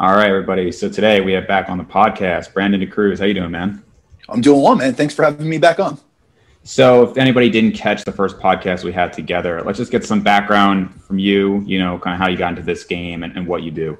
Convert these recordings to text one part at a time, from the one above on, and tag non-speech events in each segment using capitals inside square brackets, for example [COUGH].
All right, everybody. So today we have back on the podcast Brandon DeCruz. How you doing, man? I'm doing well, man. Thanks for having me back on. So, if anybody didn't catch the first podcast we had together, let's just get some background from you. You know, kind of how you got into this game and, and what you do.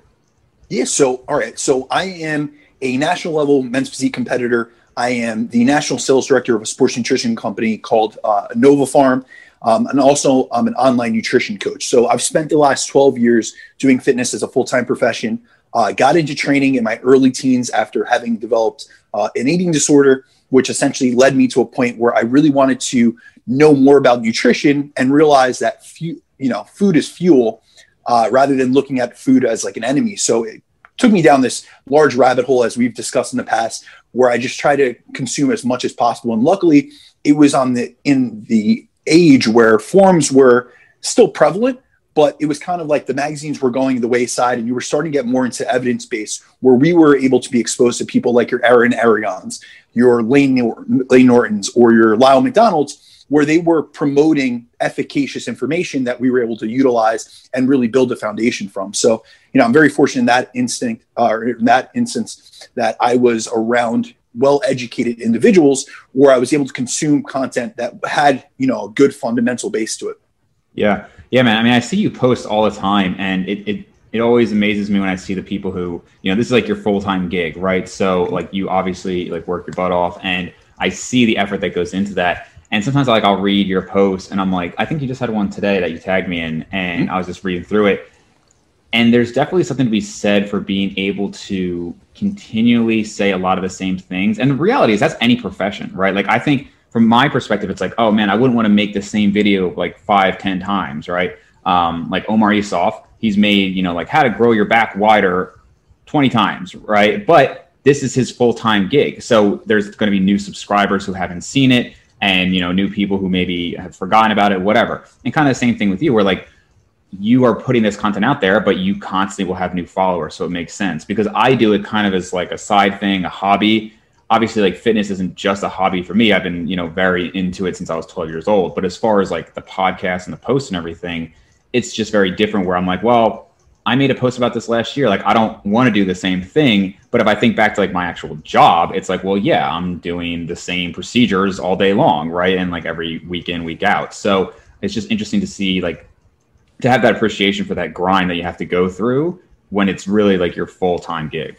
Yeah. So, all right. So, I am a national level men's physique competitor. I am the national sales director of a sports nutrition company called uh, Nova Farm. Um, and also, I'm an online nutrition coach. So, I've spent the last 12 years doing fitness as a full time profession. Uh, got into training in my early teens after having developed uh, an eating disorder, which essentially led me to a point where I really wanted to know more about nutrition and realize that fu- you know food is fuel uh, rather than looking at food as like an enemy. So it took me down this large rabbit hole, as we've discussed in the past, where I just try to consume as much as possible. And luckily, it was on the in the age where forms were still prevalent but it was kind of like the magazines were going the wayside and you were starting to get more into evidence base where we were able to be exposed to people like your Alan Aragons, your Layne, Layne Nortons, or your Lyle McDonald's, where they were promoting efficacious information that we were able to utilize and really build a foundation from. So, you know, I'm very fortunate in that instinct uh, or in that instance that I was around well-educated individuals where I was able to consume content that had, you know, a good fundamental base to it. Yeah. Yeah, man. I mean, I see you post all the time, and it, it it always amazes me when I see the people who, you know, this is like your full time gig, right? So like you obviously like work your butt off, and I see the effort that goes into that. And sometimes like I'll read your post, and I'm like, I think you just had one today that you tagged me in, and mm-hmm. I was just reading through it. And there's definitely something to be said for being able to continually say a lot of the same things. And the reality is that's any profession, right? Like I think from my perspective, it's like, oh man, I wouldn't want to make the same video like five, ten times, right? Um, like Omar Isuf, he's made, you know, like how to grow your back wider 20 times, right? But this is his full-time gig. So there's going to be new subscribers who haven't seen it and, you know, new people who maybe have forgotten about it, whatever. And kind of the same thing with you, where like you are putting this content out there, but you constantly will have new followers. So it makes sense because I do it kind of as like a side thing, a hobby obviously like fitness isn't just a hobby for me. I've been, you know, very into it since I was 12 years old. But as far as like the podcast and the posts and everything, it's just very different where I'm like, well, I made a post about this last year. Like, I don't want to do the same thing. But if I think back to like my actual job, it's like, well, yeah, I'm doing the same procedures all day long, right? And like every week in, week out. So it's just interesting to see like to have that appreciation for that grind that you have to go through when it's really like your full time gig.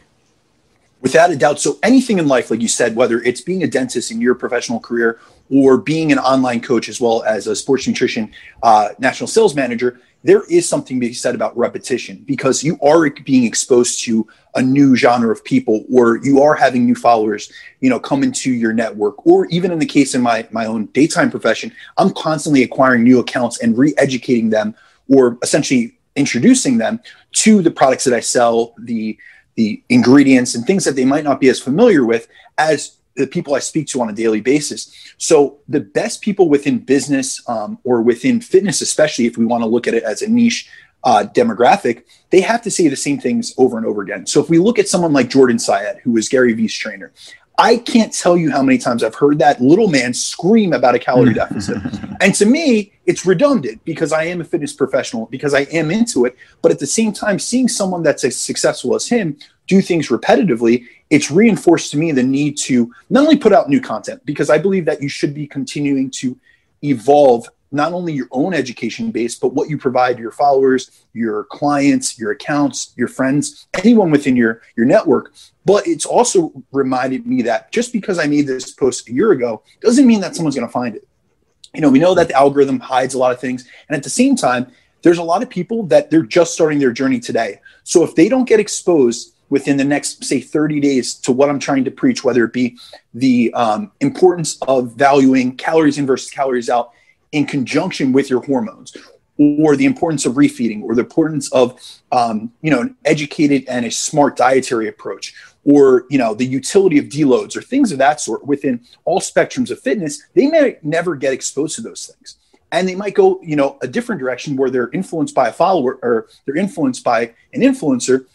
Without a doubt. So anything in life, like you said, whether it's being a dentist in your professional career or being an online coach as well as a sports nutrition uh, national sales manager, there is something to be said about repetition because you are being exposed to a new genre of people or you are having new followers you know come into your network or even in the case in my my own daytime profession i'm constantly acquiring new accounts and re-educating them or essentially introducing them to the products that i sell the the ingredients and things that they might not be as familiar with as the people I speak to on a daily basis. So the best people within business um, or within fitness, especially if we want to look at it as a niche uh, demographic, they have to say the same things over and over again. So if we look at someone like Jordan Syatt, who was Gary Vee's trainer, I can't tell you how many times I've heard that little man scream about a calorie mm. deficit. and to me, it's redundant because I am a fitness professional, because I am into it. But at the same time, seeing someone that's as successful as him do things repetitively, it's reinforced to me the need to not only put out new content, because I believe that you should be continuing to evolve not only your own education base, but what you provide your followers, your clients, your accounts, your friends, anyone within your, your network. But it's also reminded me that just because I made this post a year ago doesn't mean that someone's going to find it. You know, we know that the algorithm hides a lot of things. And at the same time, there's a lot of people that they're just starting their journey today. So if they don't get exposed within the next, say, 30 days to what I'm trying to preach, whether it be the um, importance of valuing calories in versus calories out in conjunction with your hormones or the importance of refeeding or the importance of um, you know an educated and a smart dietary approach or you know the utility of deloads or things of that sort within all spectrums of fitness they may never get exposed to those things. And they might go you know a different direction where they're influenced by a follower or they're influenced by an influencer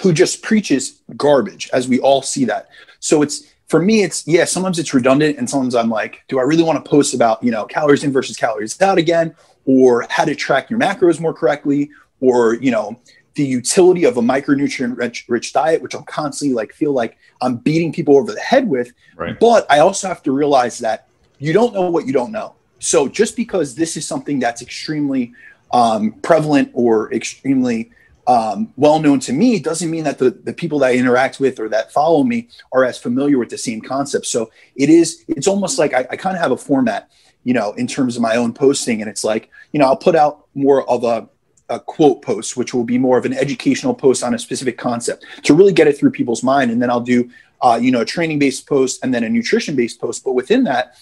who just preaches garbage as we all see that. So it's for me, it's yeah, sometimes it's redundant, and sometimes I'm like, do I really want to post about you know calories in versus calories out again, or how to track your macros more correctly, or you know the utility of a micronutrient rich, rich diet, which I'm constantly like feel like I'm beating people over the head with. Right. But I also have to realize that you don't know what you don't know. So just because this is something that's extremely um, prevalent or extremely um, well known to me doesn't mean that the, the people that I interact with or that follow me are as familiar with the same concept. So it is, it's almost like I, I kind of have a format, you know, in terms of my own posting. And it's like, you know, I'll put out more of a, a quote post, which will be more of an educational post on a specific concept to really get it through people's mind. And then I'll do, uh, you know, a training based post and then a nutrition based post. But within that,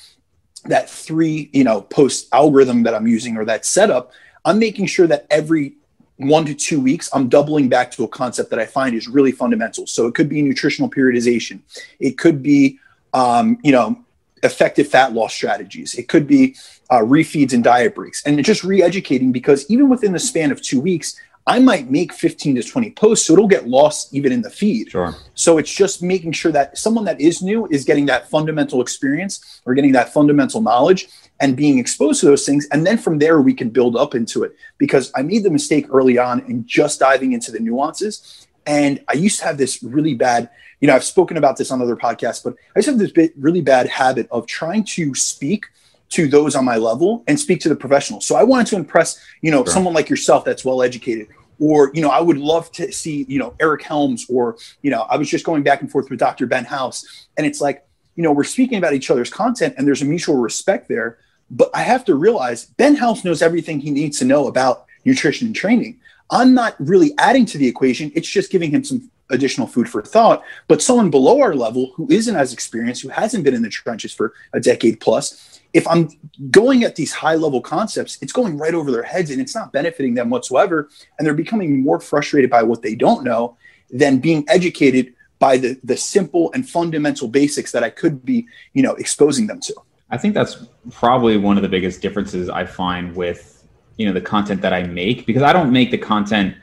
that three, you know, post algorithm that I'm using or that setup, I'm making sure that every one to two weeks, I'm doubling back to a concept that I find is really fundamental. So it could be nutritional periodization. It could be, um, you know, effective fat loss strategies. It could be uh, refeeds and diet breaks. And just re-educating because even within the span of two weeks, I might make 15 to 20 posts, so it'll get lost even in the feed. Sure. So it's just making sure that someone that is new is getting that fundamental experience or getting that fundamental knowledge and being exposed to those things. And then from there, we can build up into it because I made the mistake early on in just diving into the nuances. And I used to have this really bad, you know, I've spoken about this on other podcasts, but I used to have this bit, really bad habit of trying to speak to those on my level and speak to the professionals. So I wanted to impress, you know, sure. someone like yourself that's well educated. Or, you know, I would love to see, you know, Eric Helms, or, you know, I was just going back and forth with Dr. Ben House. And it's like, you know, we're speaking about each other's content and there's a mutual respect there. But I have to realize Ben House knows everything he needs to know about nutrition and training. I'm not really adding to the equation. It's just giving him some additional food for thought. But someone below our level who isn't as experienced, who hasn't been in the trenches for a decade plus, if I'm going at these high level concepts, it's going right over their heads and it's not benefiting them whatsoever. And they're becoming more frustrated by what they don't know than being educated by the, the simple and fundamental basics that I could be, you know, exposing them to. I think that's probably one of the biggest differences I find with you know the content that I make because I don't make the content.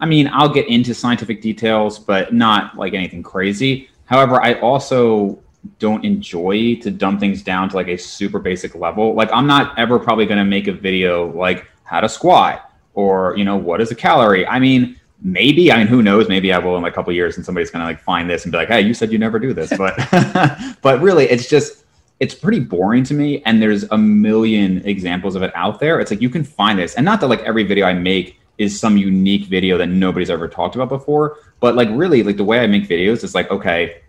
I mean, I'll get into scientific details, but not like anything crazy. However, I also don't enjoy to dumb things down to like a super basic level. Like I'm not ever probably going to make a video like how to squat or you know what is a calorie. I mean, maybe I mean who knows? Maybe I will in like a couple years, and somebody's going to like find this and be like, "Hey, you said you never do this," but [LAUGHS] but really, it's just it's pretty boring to me and there's a million examples of it out there it's like you can find this and not that like every video i make is some unique video that nobody's ever talked about before. But like really like the way i make videos is like okay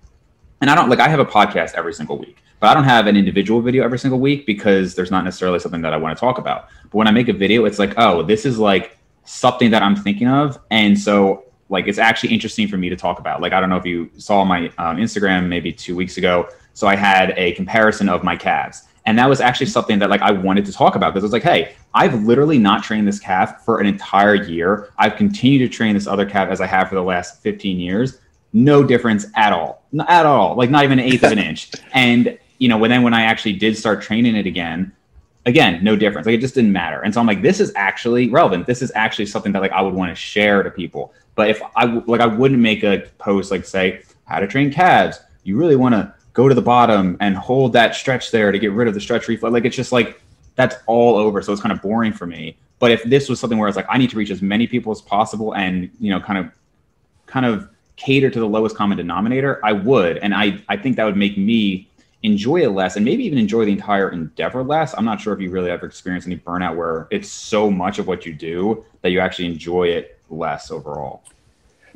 and i don't like i have a podcast every single week but i don't have an individual video every single week because there's not necessarily something that i want to talk about. But when i make a video it's like oh this is like something that i'm thinking of and so like it's actually interesting for me to talk about. Like i don't know if you saw my um, instagram maybe two weeks ago so I had a comparison of my calves. And that was actually something that like I wanted to talk about because it was like, hey, I've literally not trained this calf for an entire year. I've continued to train this other calf as I have for the last 15 years. No difference at all. Not at all. Like not even an eighth of an [LAUGHS] inch. And you know, when then when I actually did start training it again, again, no difference. Like it just didn't matter. And so I'm like, this is actually relevant. This is actually something that like I would want to share to people. But if I like I wouldn't make a post like say how to train calves. You really want to go to the bottom and hold that stretch there to get rid of the stretch reflex. Like it's just like that's all over. So it's kind of boring for me. But if this was something where it's like I need to reach as many people as possible and you know kind of kind of cater to the lowest common denominator, I would. And I I think that would make me enjoy it less and maybe even enjoy the entire endeavor less. I'm not sure if you really ever experienced any burnout where it's so much of what you do that you actually enjoy it less overall.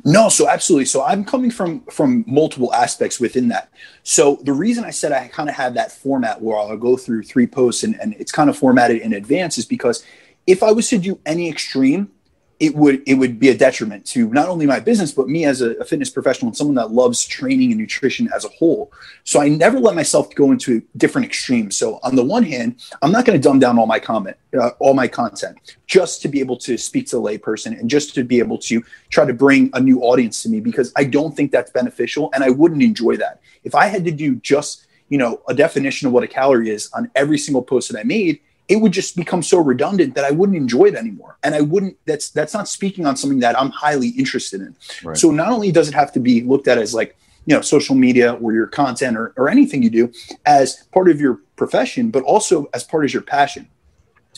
No, so absolutely. So I'm coming from from multiple aspects within that. So the reason I said I kind of have that format where I'll go through three posts and, and it's kind of formatted in advance is because if I was to do any extreme, it would it would be a detriment to not only my business but me as a, a, fitness professional and someone that loves training and nutrition as a whole. So i never let myself go into different extremes. So on the one hand i'm not going to dumb down all my comment uh, all my content just to be able to speak to the layperson and just to be able to try to bring a new audience to me because i don't think that's beneficial and i wouldn't enjoy that. If i had to do just you know a definition of what a calorie is on every single post that i made it would just become so redundant that I wouldn't enjoy it anymore. And I wouldn't, that's, that's not speaking on something that I'm highly interested in. Right. So not only does it have to be looked at as like, you know, social media or your content or, or anything you do as part of your profession, but also as part of your passion.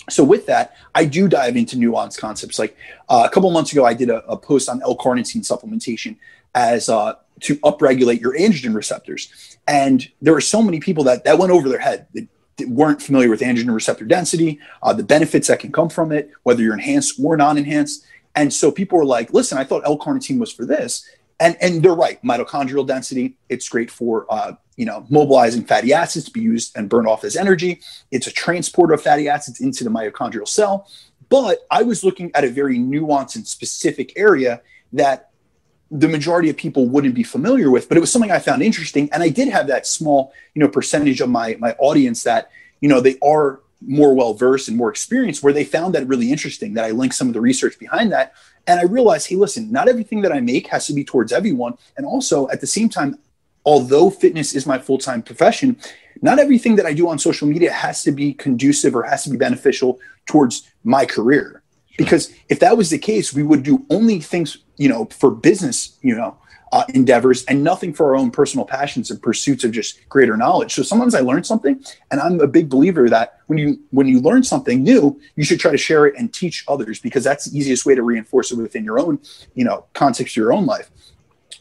so with that, I do dive into nuanced concepts. Like uh, a couple months ago, I did a, a post on L-carnitine supplementation as uh, to upregulate your androgen receptors, and there were so many people that that went over their head. They, weren't familiar with androgen receptor density, uh, the benefits that can come from it, whether you're enhanced or non-enhanced. And so people were like, "Listen, I thought L-carnitine was for this," and and they're right. Mitochondrial density, it's great for uh, you know, mobilizing fatty acids to be used and burned off as energy. It's a transporter of fatty acids into the mitochondrial cell. But I was looking at a very nuanced and specific area that the majority of people wouldn't be familiar with, but it was something I found interesting. And I did have that small, you know, percentage of my my audience that, you know, they are more well versed and more experienced where they found that really interesting that I linked some of the research behind that. And I realized, hey, listen, not everything that I make has to be towards everyone. And also at the same time, although fitness is my full time profession, not everything that I do on social media has to be conducive or has to be beneficial towards my career. Because if that was the case, we would do only things, you know, for business, you know, uh, endeavors and nothing for our own personal passions and pursuits of just greater knowledge. So sometimes I learn something, and I'm a big believer that when you when you learn something new, you should try to share it and teach others because that's the easiest way to reinforce it within your own, you know, context of your own life.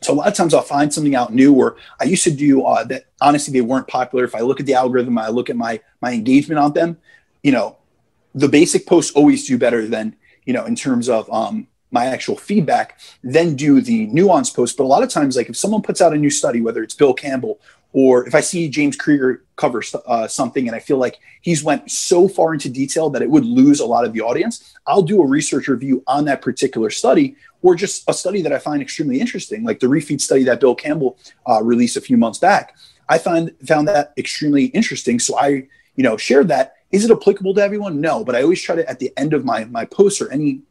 So a lot of times I'll find something out new or I used to do uh, that honestly they weren't popular. If I look at the algorithm, I look at my my engagement on them, you know, the basic posts always do better than, you know, in terms of um, my actual feedback, then do the nuance post. But a lot of times, like if someone puts out a new study, whether it's Bill Campbell or if I see James Krieger cover uh, something and I feel like he's went so far into detail that it would lose a lot of the audience, I'll do a research review on that particular study or just a study that I find extremely interesting, like the refeed study that Bill Campbell uh, released a few months back. I find found that extremely interesting, so I you know shared that. Is it applicable to everyone? No, but I always try to at the end of my my posts or any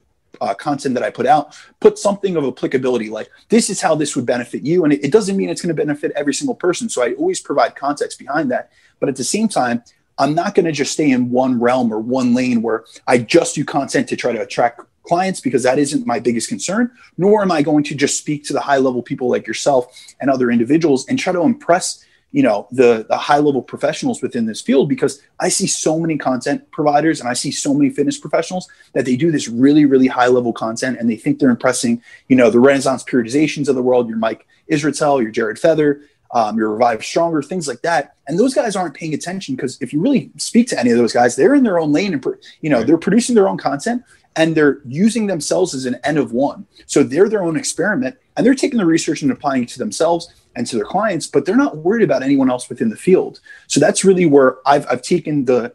uh, content that I put out, put something of applicability. Like this is how this would benefit you, and it, it doesn't mean it's going to benefit every single person. So I always provide context behind that. But at the same time, I'm not going to just stay in one realm or one lane where I just do content to try to attract clients because that isn't my biggest concern, nor am I going to just speak to the high level people like yourself and other individuals and try to impress you know the the high level professionals within this field because I see so many content providers and I see so many fitness professionals that they do this really really high level content and they think they're impressing you know the Renaissance periodizations of the world your Mike Israetel your Jared Feather um, your Revive Stronger things like that. And those guys aren't paying attention because if you really speak to any of those guys they're in their own lane and you know they're producing their own content and they're using themselves as an N of one. So they're their own experiment and they're taking the research and applying it to themselves and to their clients, but they're not worried about anyone else within the field. So that's really where I've, I've taken the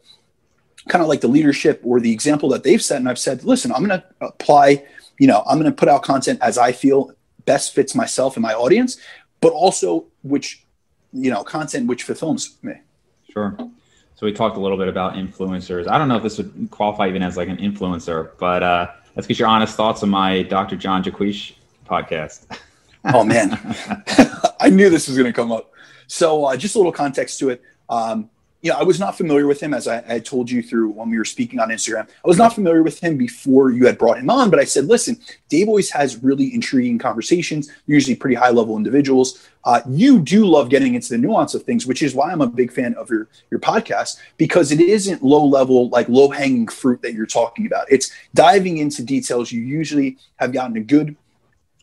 kind of like the leadership or the example that they've set. And I've said, listen, I'm going to apply, you know, I'm going to put out content as I feel best fits myself and my audience, but also which, you know, content which fulfills me. Sure. So we talked a little bit about influencers. I don't know if this would qualify even as like an influencer, but uh, let's get your honest thoughts on my Dr. John Jaquish podcast. oh man, [LAUGHS] I knew this was going to come up. So uh, just a little context to it. Um, you know, I was not familiar with him as I, I told you through when we were speaking on Instagram. I was not familiar with him before you had brought him on, but I said, listen, Dave always has really intriguing conversations, usually pretty high level individuals. Uh, you do love getting into the nuance of things, which is why I'm a big fan of your your podcast because it isn't low level, like low hanging fruit that you're talking about. It's diving into details you usually have gotten a good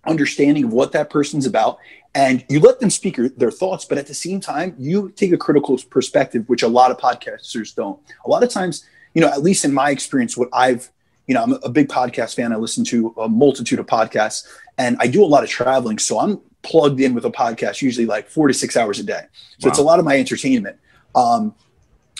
understanding of what that person's about and you let them speak their thoughts but at the same time you take a critical perspective which a lot of podcasters don't. A lot of times you know at least in my experience what i've you know i'm a big podcast fan. I listen to a multitude of podcasts and i do a lot of traveling. So i'm plugged in with a podcast usually like four to six hours a day. So wow. it's a lot of my entertainment. Um,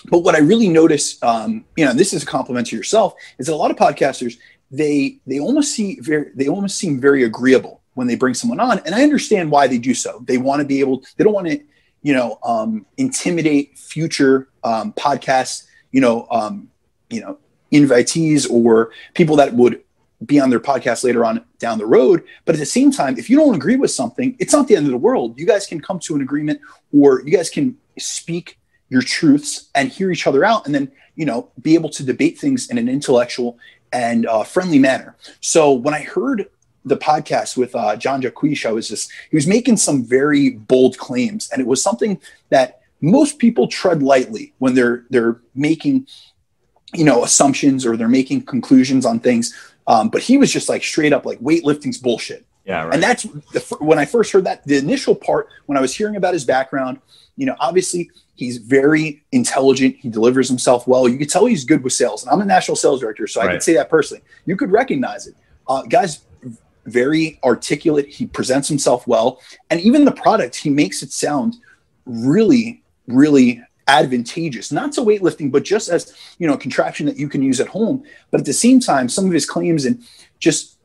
but what i really notice um, you know this is a compliment to yourself is that a lot of podcasters they they almost see very they almost seem very agreeable when they bring someone on. And i understand why they do so. They want to be able they don't want to you know um, intimidate future um, podcasts you know um, you know invitees or people that would be on their podcast later on down the road. But at the same time if you don't agree with something it's not the end of the world. You guys can come to an agreement or you guys can speak your truths and hear each other out and then you know be able to debate things in an intellectual and uh, friendly manner. So when I heard the podcast with uh, John Jaquish, I was just he was making some very bold claims, and it was something that most people tread lightly when they're they're making you know, assumptions or they're making conclusions on things. Um, but he was just like straight up like weightlifting's bullshit. Yeah, right. And that's the, when I first heard that. The initial part when I was hearing about his background, you know, obviously he's very intelligent. He delivers himself well. You could tell he's good with sales. And I'm a national sales director, so right. I could say that personally. You could recognize it. Uh, guys, very articulate. He presents himself well, and even the product he makes it sound really, really advantageous, not to weightlifting, but just as you know, a contraption that you can use at home. But at the same time, some of his claims and just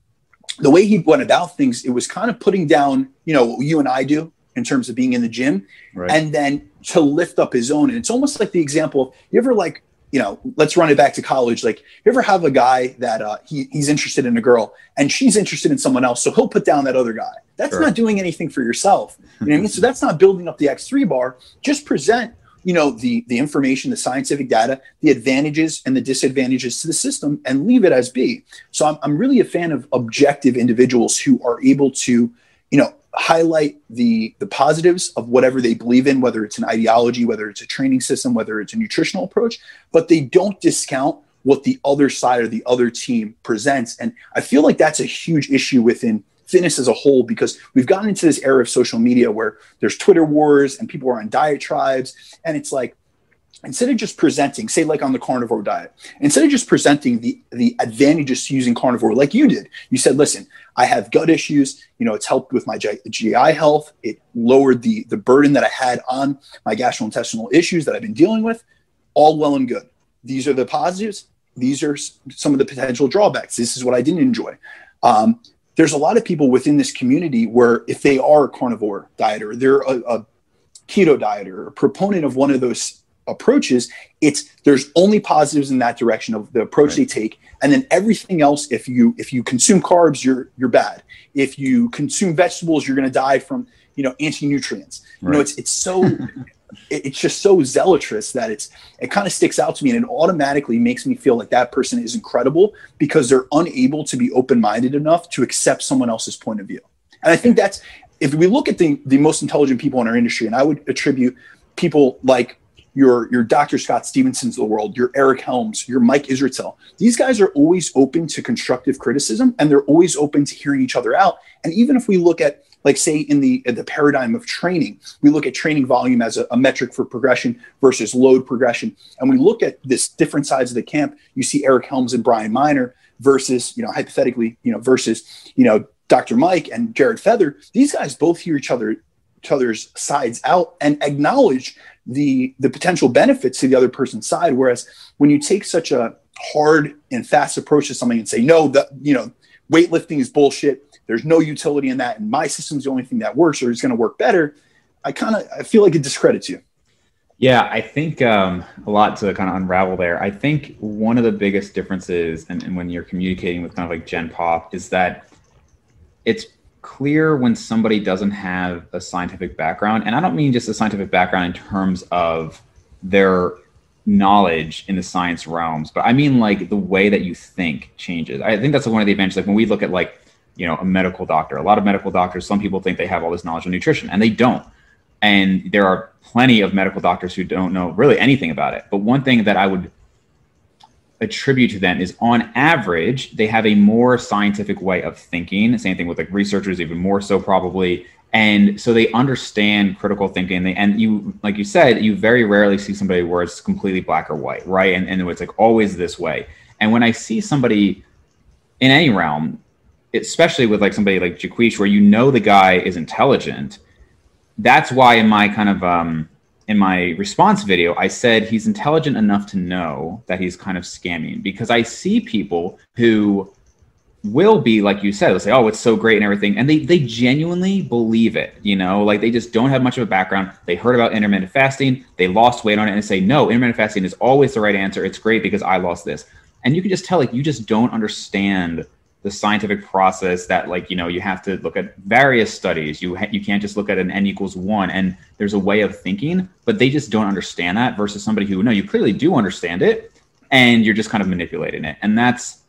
the way he went about things, it was kind of putting down, you know, what you and I do in terms of being in the gym, right. and then to lift up his own. And it's almost like the example of you ever like, you know, let's run it back to college. Like, you ever have a guy that uh, he, he's interested in a girl and she's interested in someone else, so he'll put down that other guy. That's sure. not doing anything for yourself. You know what I mean? So [LAUGHS] that's not building up the X3 bar. Just present you know the the information the scientific data the advantages and the disadvantages to the system and leave it as be so i'm, I'm really a fan of objective individuals who are able to you know highlight the the positives of whatever they believe in whether it's an ideology whether it's a training system whether it's a nutritional approach but they don't discount what the other side or the other team presents and i feel like that's a huge issue within fitness as a whole because we've gotten into this era of social media where there's Twitter wars and people are on diet tribes. And it's like, instead of just presenting, say like on the carnivore diet, instead of just presenting the the advantages to using carnivore like you did, you said, listen, I have gut issues. You know, it's helped with my GI health. It lowered the the burden that I had on my gastrointestinal issues that I've been dealing with. All well and good. These are the positives. These are some of the potential drawbacks. This is what I didn't enjoy. Um, there's a lot of people within this community where if they are a carnivore dieter, they're a, a keto dieter, a proponent of one of those approaches, it's there's only positives in that direction of the approach right. they take, and then everything else. If you if you consume carbs, you're you're bad. If you consume vegetables, you're going to die from you know anti nutrients. Right. You know, it's it's so [LAUGHS] it's just so zealotous that it's it kind of sticks out to me and it automatically makes me feel like that person is incredible because they're unable to be open-minded enough to accept someone else's point of view and i think that's if we look at the the most intelligent people in our industry and i would attribute people like your your Dr. Scott Stevensons of the world, your Eric Helms, your Mike Israetel. These guys are always open to constructive criticism and they're always open to hearing each other out. And even if we look at like say in the the paradigm of training we look at training volume as a, a, metric for progression versus load progression and we look at this different sides of the camp you see eric helms and brian miner versus you know hypothetically you know versus you know dr mike and jared feather these guys both hear each other each other's sides out and acknowledge the the potential benefits to the other person's side whereas when you take such a hard and fast approach to something and say no the you know weightlifting is bullshit there's no utility in that, and my system's the only thing that works or is going to work better, I kind of I feel like it discredits you. Yeah, I think um, a lot to kind of unravel there. I think one of the biggest differences, and, and when you're communicating with kind of like Gen Pop, is that it's clear when somebody doesn't have a scientific background, and I don't mean just a scientific background in terms of their knowledge in the science realms, but I mean like the way that you think changes. I think that's one of the advantages. Like when we look at like you know a medical doctor a lot of medical doctors some people think they have all this knowledge of nutrition and they don't and there are plenty of medical doctors who don't know really anything about it but one thing that i would attribute to them is on average they have a more scientific way of thinking. Same thing with like researchers even more so probably. And so they understand critical thinking. They, and you like you said you very rarely see somebody where it's completely black or white right? And, and it's like always this way. And when i see somebody in any realm especially with like somebody like Jaquish, where you know the guy is intelligent. That's why in my kind of um, in my response video, I said he's intelligent enough to know that he's kind of scamming because I see people who will be like you said, they'll say, "Oh, it's so great and everything," and they they genuinely believe it. You know, like they just don't have much of a background. They heard about intermittent fasting, they lost weight on it, and say, "No, intermittent fasting is always the right answer. It's great because I lost this." And you can just tell, like, you just don't understand the scientific process that like you know you have to look at various studies. You ha- you can't just look at an n equals one and there's a way of thinking but they just don't understand that versus somebody who no you clearly do understand it and you're just kind of manipulating it. And that's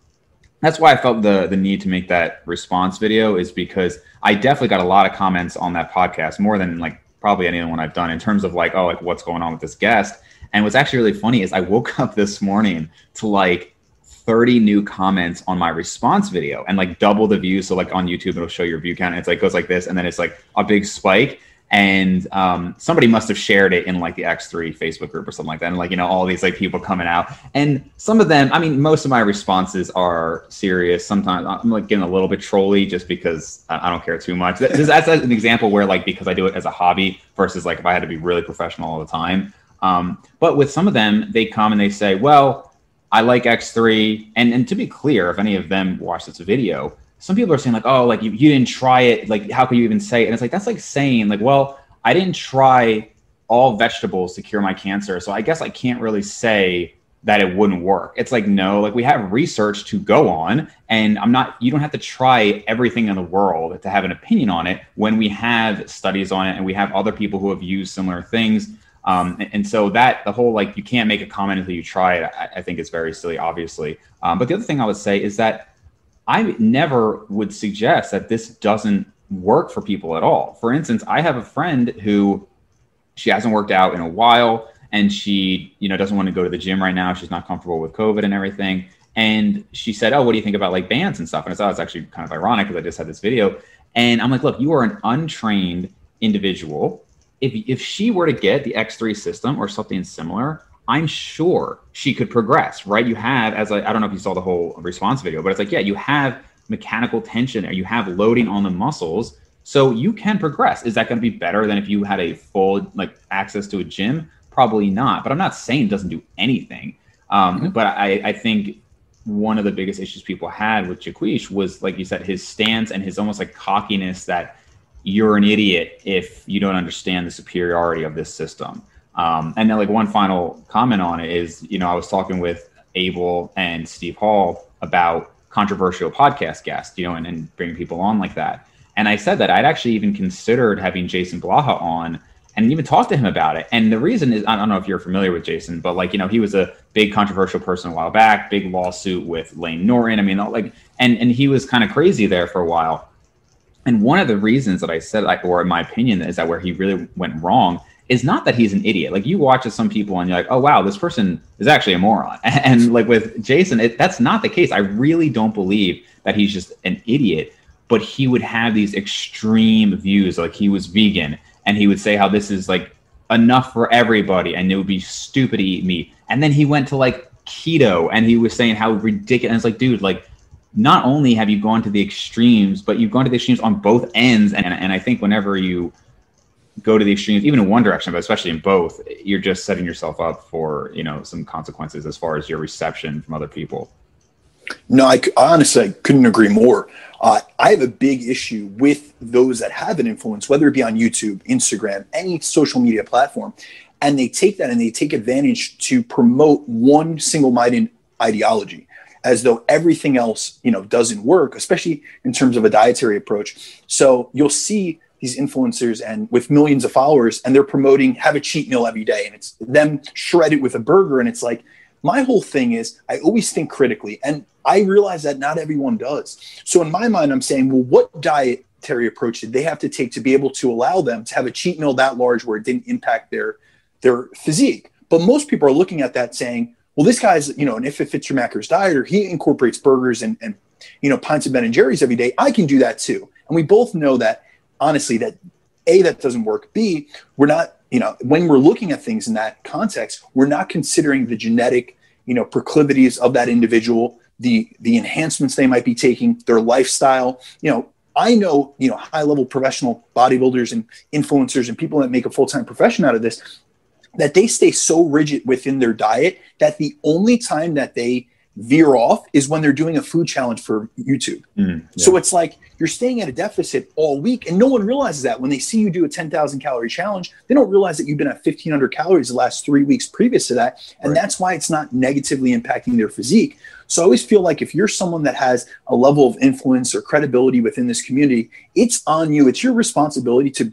that's why i felt the the need to make that response video is because i definitely got a lot of comments on that podcast more than like probably anyone i've done in terms of like oh like what's going on with this guest. And what's actually really funny is I woke [LAUGHS] up this morning to like 30 new comments on my response video and like double the views. So like on YouTube, it'll show your view count. And it's like goes like this, and then it's like a big spike and um, somebody must have shared it in like the X3 Facebook group or something like that. And like you know, all these like people coming out, and some of them, I mean, most of my responses are serious. Sometimes I'm like getting a little bit trolly just because I, don't care too much. That's, that's an example where like because I do it as a hobby versus like if I had to be really professional all the time. Um, but with some of them, they come and they say, well. I like X3, and and to be clear, if any of them watch this video, some people are saying like, oh, like you, you didn't try it. Like, how could you even say it? And it's like, that's like saying like, well, I didn't try all vegetables to cure my cancer. So I guess I can't really say that it wouldn't work. It's like, no, like we have research to go on. And I'm not, you don't have to try everything in the world to have an opinion on it when we have studies on it and we have other people who have used similar things. Um, and, so that the whole like you can't make a comment until you try it, I, I think is very silly, obviously. Um, but the other thing I would say is that I never would suggest that this doesn't work for people at all. For instance, I have a friend who she hasn't worked out in a while and she, you know, doesn't want to go to the gym right now. She's not comfortable with COVID and everything. And she said, "Oh, what do you think about like bands and stuff?" And I thought it's actually kind of ironic because I just had this video. And I'm like, "Look, you are an untrained individual. If if she were to get the X3 system or something similar, I'm sure she could progress, right? You have, as I, I don't know if you saw the whole response video, but it's like, yeah, you have mechanical tension or you have loading on the muscles. So you can progress. Is that going to be better than if you had a full like access to a gym? Probably not. But I'm not saying it doesn't do anything. Um, mm-hmm. But I, I think one of the biggest issues people had with Jaquish was, like you said, his stance and his almost like cockiness that you're an idiot if you don't understand the superiority of this system. Um, and then like one final comment on it is, you know, I was talking with Abel and Steve Hall about controversial podcast guests, you know, and, and bringing people on like that. And I said that I'd actually even considered having Jason Blaha on and even talk to him about it. And the reason is, I don't know if you're familiar with Jason, but like, you know, he was a big controversial person a while back, big lawsuit with Layne Norton. I mean, like, and, and he was kind of crazy there for a while. And one of the reasons that I said, like, or in my opinion, is that where he really went wrong is not that he's an idiot. Like you watch some people and you're like, oh wow, this person is actually a moron. [LAUGHS] And like with Jason, it, that's not the case. I really don't believe that he's just an idiot. But he would have these extreme views, like he was vegan, and he would say how this is like enough for everybody, and it would be stupid to eat meat. And then he went to like keto, and he was saying how ridiculous. And it's like, dude, like not only have you gone to the extremes, but you've gone to the extremes on both ends. And, and I think whenever you go to the extremes, even in one direction, but especially in both, you're just setting yourself up for you know some consequences as far as your reception from other people. No, I honestly couldn't agree more. Uh, I have a big issue with those that have an influence, whether it be on YouTube, Instagram, any social media platform, and they take that and they take advantage to promote one single-minded ideology as though everything else you know doesn't work especially in terms of a dietary approach. So you'll see these influencers and with millions of followers and they're promoting have a cheat meal every day. And it's them shred it with a burger and it's like my whole thing is i always think critically and i realize that not everyone does. So in my mind i'm saying well what dietary approach did they have to take to be able to allow them to have a cheat meal that large where it didn't impact their their physique? But most people are looking at that saying well this guy's you know and if it fits your macros diet or he incorporates burgers and and you know pints of ben and jerry's every day. I can do that too. And we both know that honestly that a that doesn't work. B we're not you know when we're looking at things in that context we're not considering the genetic you know proclivities of that individual the the enhancements they might be taking their lifestyle. You know i know you know high level professional bodybuilders and influencers and people that make a full-time profession out of this that they stay so rigid within their diet that the only time that they veer off is when they're doing a food challenge for YouTube. Mm, yeah. So it's like you're staying at a deficit all week, and no one realizes that when they see you do a 10,000 calorie challenge, they don't realize that you've been at 1,500 calories the last three weeks previous to that. And right. that's why it's not negatively impacting their physique. So I always feel like if you're someone that has a level of influence or credibility within this community, it's on you. It's your responsibility to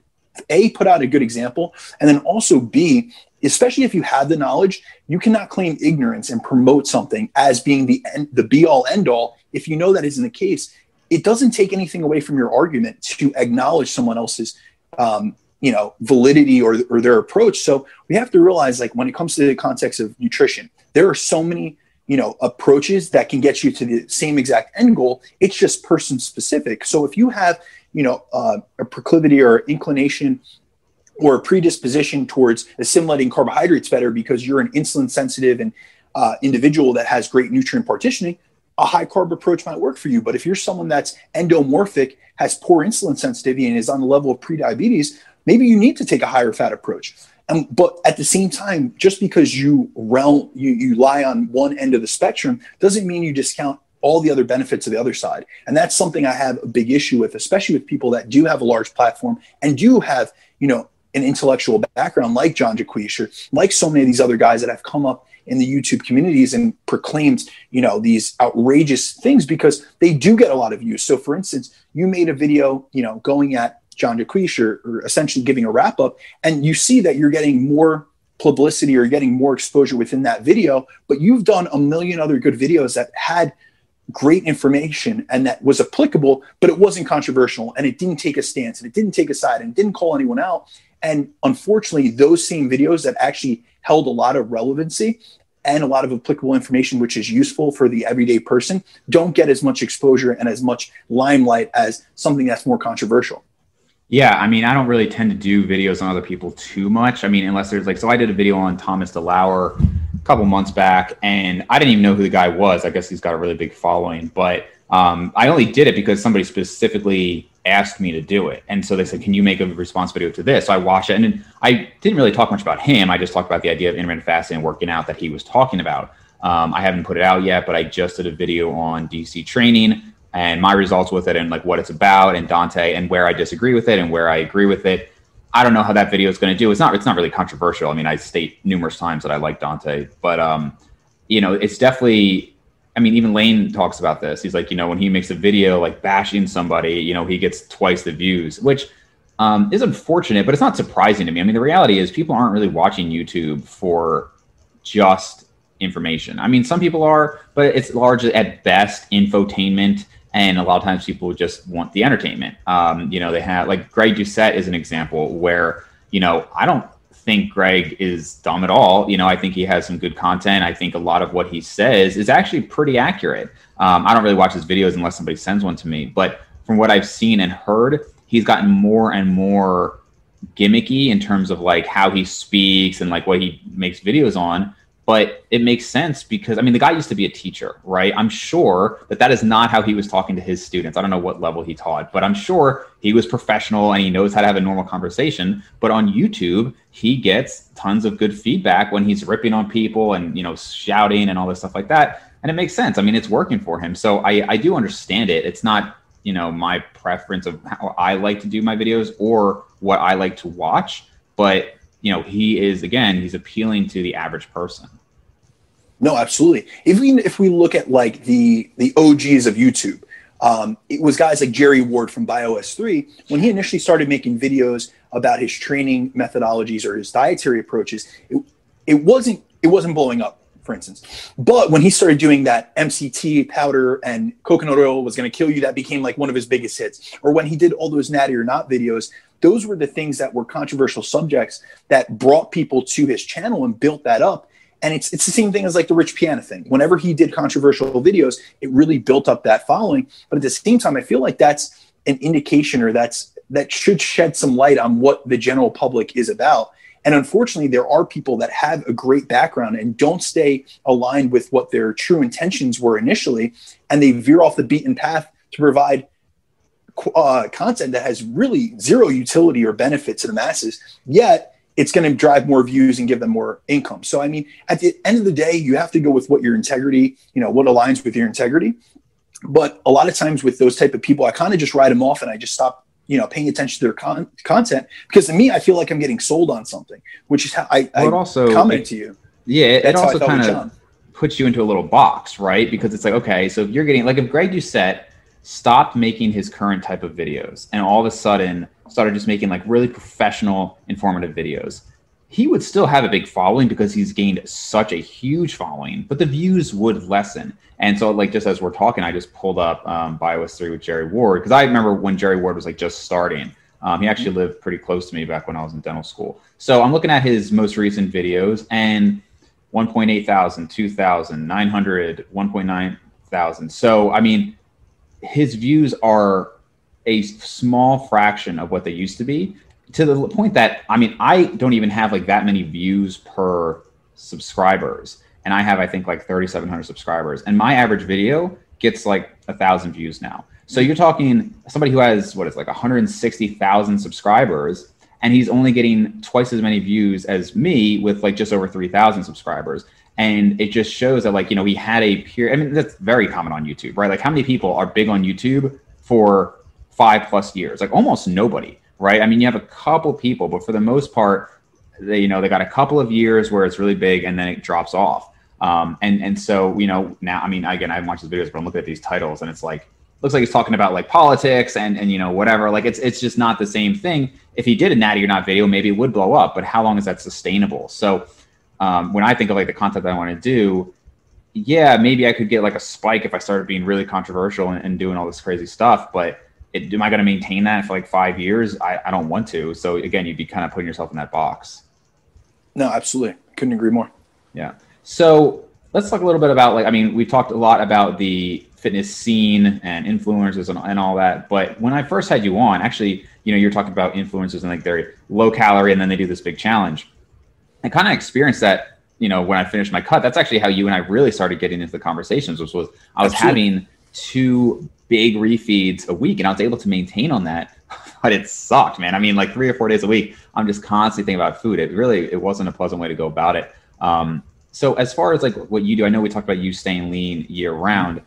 a put out a good example and then also b especially if you have the knowledge, you cannot claim ignorance and promote something as being the end, the be all end all. If you know that isn't the case, it doesn't take anything away from your argument to acknowledge someone else's um, you know validity or, or their approach. So we have to realize like when it comes to the context of nutrition there are so many you know approaches that can get you to the same exact end goal. It's just person specific so if you have you know uh, a proclivity or inclination or a predisposition towards assimilating carbohydrates better because you're an insulin sensitive and uh, individual that has great nutrient partitioning a high carb approach might work for you. But if you're someone that's endomorphic, has poor insulin sensitivity, and is on the level of prediabetes, maybe you need to take a higher fat approach. And, but at the same time, just because you realm you, you lie on one end of the spectrum doesn't mean you discount all the other benefits of the other side. And that's something I have a big issue with, especially with people that do have a large platform and do have, you know, an intellectual background like John Jaquish or like so many of these other guys that have come up in the YouTube communities and proclaimed, you know, these outrageous things because they do get a lot of views. So, for instance, you made a video, you know, going at John Jaquish or, or essentially giving a wrap up, and you see that you're getting more publicity or getting more exposure within that video, but you've done a million other good videos that had great information and that was applicable, but it wasn't controversial and it didn't take a stance and it didn't take a side and didn't call anyone out. And unfortunately, those same videos that actually held a lot of relevancy and a lot of applicable information, which is useful for the everyday person, don't get as much exposure and as much limelight as something that's more controversial. Yeah, I mean, I don't really tend to do videos on other people too much. I mean, unless there's like, so I did a video on Thomas DeLauer a couple months back, and I didn't even know who the guy was. I guess he's got a really big following, but um, I only did it because somebody specifically asked me to do it. And so they said, Can you make a response video to this? So I watched it. And I didn't really talk much about him. I just talked about the idea of intermittent fasting and working out that he was talking about. Um, I haven't put it out yet, but I just did a video on DC training and my results with it and like what it's about and Dante and where I disagree with it and where I agree with it. I don't know how that video is going to do. It's not. It's not really controversial. I mean, I state numerous times that I like Dante, but um, you know, it's definitely I mean, even Layne talks about this. He's like, you know, when he makes a video like bashing somebody, you know, he gets twice the views, which um, is unfortunate, but it's not surprising to me. I mean, the reality is people aren't really watching YouTube for just information. I mean, some people are, but it's largely at best infotainment. And a lot of times people just want the entertainment. Um, you know, they have like Greg Doucette is an example where, you know, I don't think Greg is dumb at all. You know, I think he has some good content. I think a lot of what he says is actually pretty accurate. Um, I don't really watch his videos unless somebody sends one to me, but from what I've seen and heard, he's gotten more and more gimmicky in terms of like how he speaks and like what he makes videos on but it makes sense because I mean the guy used to be a teacher, right? I'm sure that that is not how he was talking to his students. I don't know what level he taught, but I'm sure he was professional and he knows how to have a normal conversation. But on YouTube, he gets tons of good feedback when he's ripping on people and you know shouting and all this stuff like that, and it makes sense. I mean, it's working for him, so I I do understand it. It's not you know my preference of how I like to do my videos or what I like to watch, but you know, he is again, he's appealing to the average person. No, absolutely. If we if we look at like the the OGs of YouTube, um, it was guys like Jerry Ward from BioS3 when he initially started making videos about his training methodologies or his dietary approaches. It, it wasn't it wasn't blowing up, for instance. But when he started doing that MCT powder and coconut oil was going to kill you, that became like one of his biggest hits. Or when he did all those natty or not videos, those were the things that were controversial subjects that brought people to his channel and built that up and it's it's the same thing as like the rich piana thing. Whenever he did controversial videos it really built up that following. But at the same time i feel like that's an indication or that's that should shed some light on what the general public is about. And unfortunately there are people that have a great background and don't stay aligned with what their true intentions were initially and they veer off the beaten path to provide uh, content that has really zero utility or benefit to the masses. Yet it's going to drive more views and give them more income. So, I mean, at the end of the day, you have to go with what your integrity, you know, what aligns with your integrity. But a lot of times with those type of people, I kind of just write them off and I just stop, you know, paying attention to their con- content because to me, I feel like I'm getting sold on something, which is how I, well, I also comment to you. Yeah, it, it also kind of puts you into a little box, right? Because it's like, okay, so if you're getting like if Greg Doucette stopped making his current type of videos and all of a sudden started just making like really professional, informative videos, he would still have a big following because he's gained such a huge following, but the views would lessen. And so, like, just as we're talking, I just pulled up um, BioS3 with Jerry Ward because I remember when Jerry Ward was like just starting. Um, he actually lived pretty close to me back when I was in dental school. So I'm looking at his most recent videos and 1.8 thousand, 2,000, 900, 1.9 thousand. So, I mean, his views are a small fraction of what they used to be to the point that, I mean, I don't even have like that many views per subscribers. And I have, I think, like 3,700 subscribers. And my average video gets like a thousand views now. So you're talking somebody who has what is like 160,000 subscribers, and he's only getting twice as many views as me with like just over 3,000 subscribers. And it just shows that like you know we had a period. I mean that's very common on YouTube, right? Like how many people are big on YouTube for five plus years? Like almost nobody, right? I mean you have a couple people, but for the most part, they you know they got a couple of years where it's really big and then it drops off. Um, and and so you know now I mean again I haven't watched his videos, but I'm looking at these titles and it's like looks like he's talking about like politics and and you know whatever. Like it's it's just not the same thing. If he did a natty or not video, maybe it would blow up. But how long is that sustainable? So um, when I think of like the content that I want to do, yeah, maybe I could get like a spike if I started being really controversial and, and doing all this crazy stuff. But it, am I going to maintain that for like five years? I, I don't want to. So again, you'd be kind of putting yourself in that box. No, absolutely. Couldn't agree more. Yeah. So let's talk a little bit about like I mean, we talked a lot about the fitness scene and influencers and, and all that. But when I first had you on, actually, you know, you're talking about influencers and like they're low calorie and then they do this big challenge. I kind of experienced that, you know, when I finished my cut. That's actually how you and I really started getting into the conversations, which was I was Absolutely. having two big refeeds a week and I was able to maintain on that. [LAUGHS] But it sucked, man. I mean, like three or four days a week, I'm just constantly thinking about food. It really it wasn't a pleasant way to go about it. Um, so as far as like what you do, I know we talked about you staying lean year round.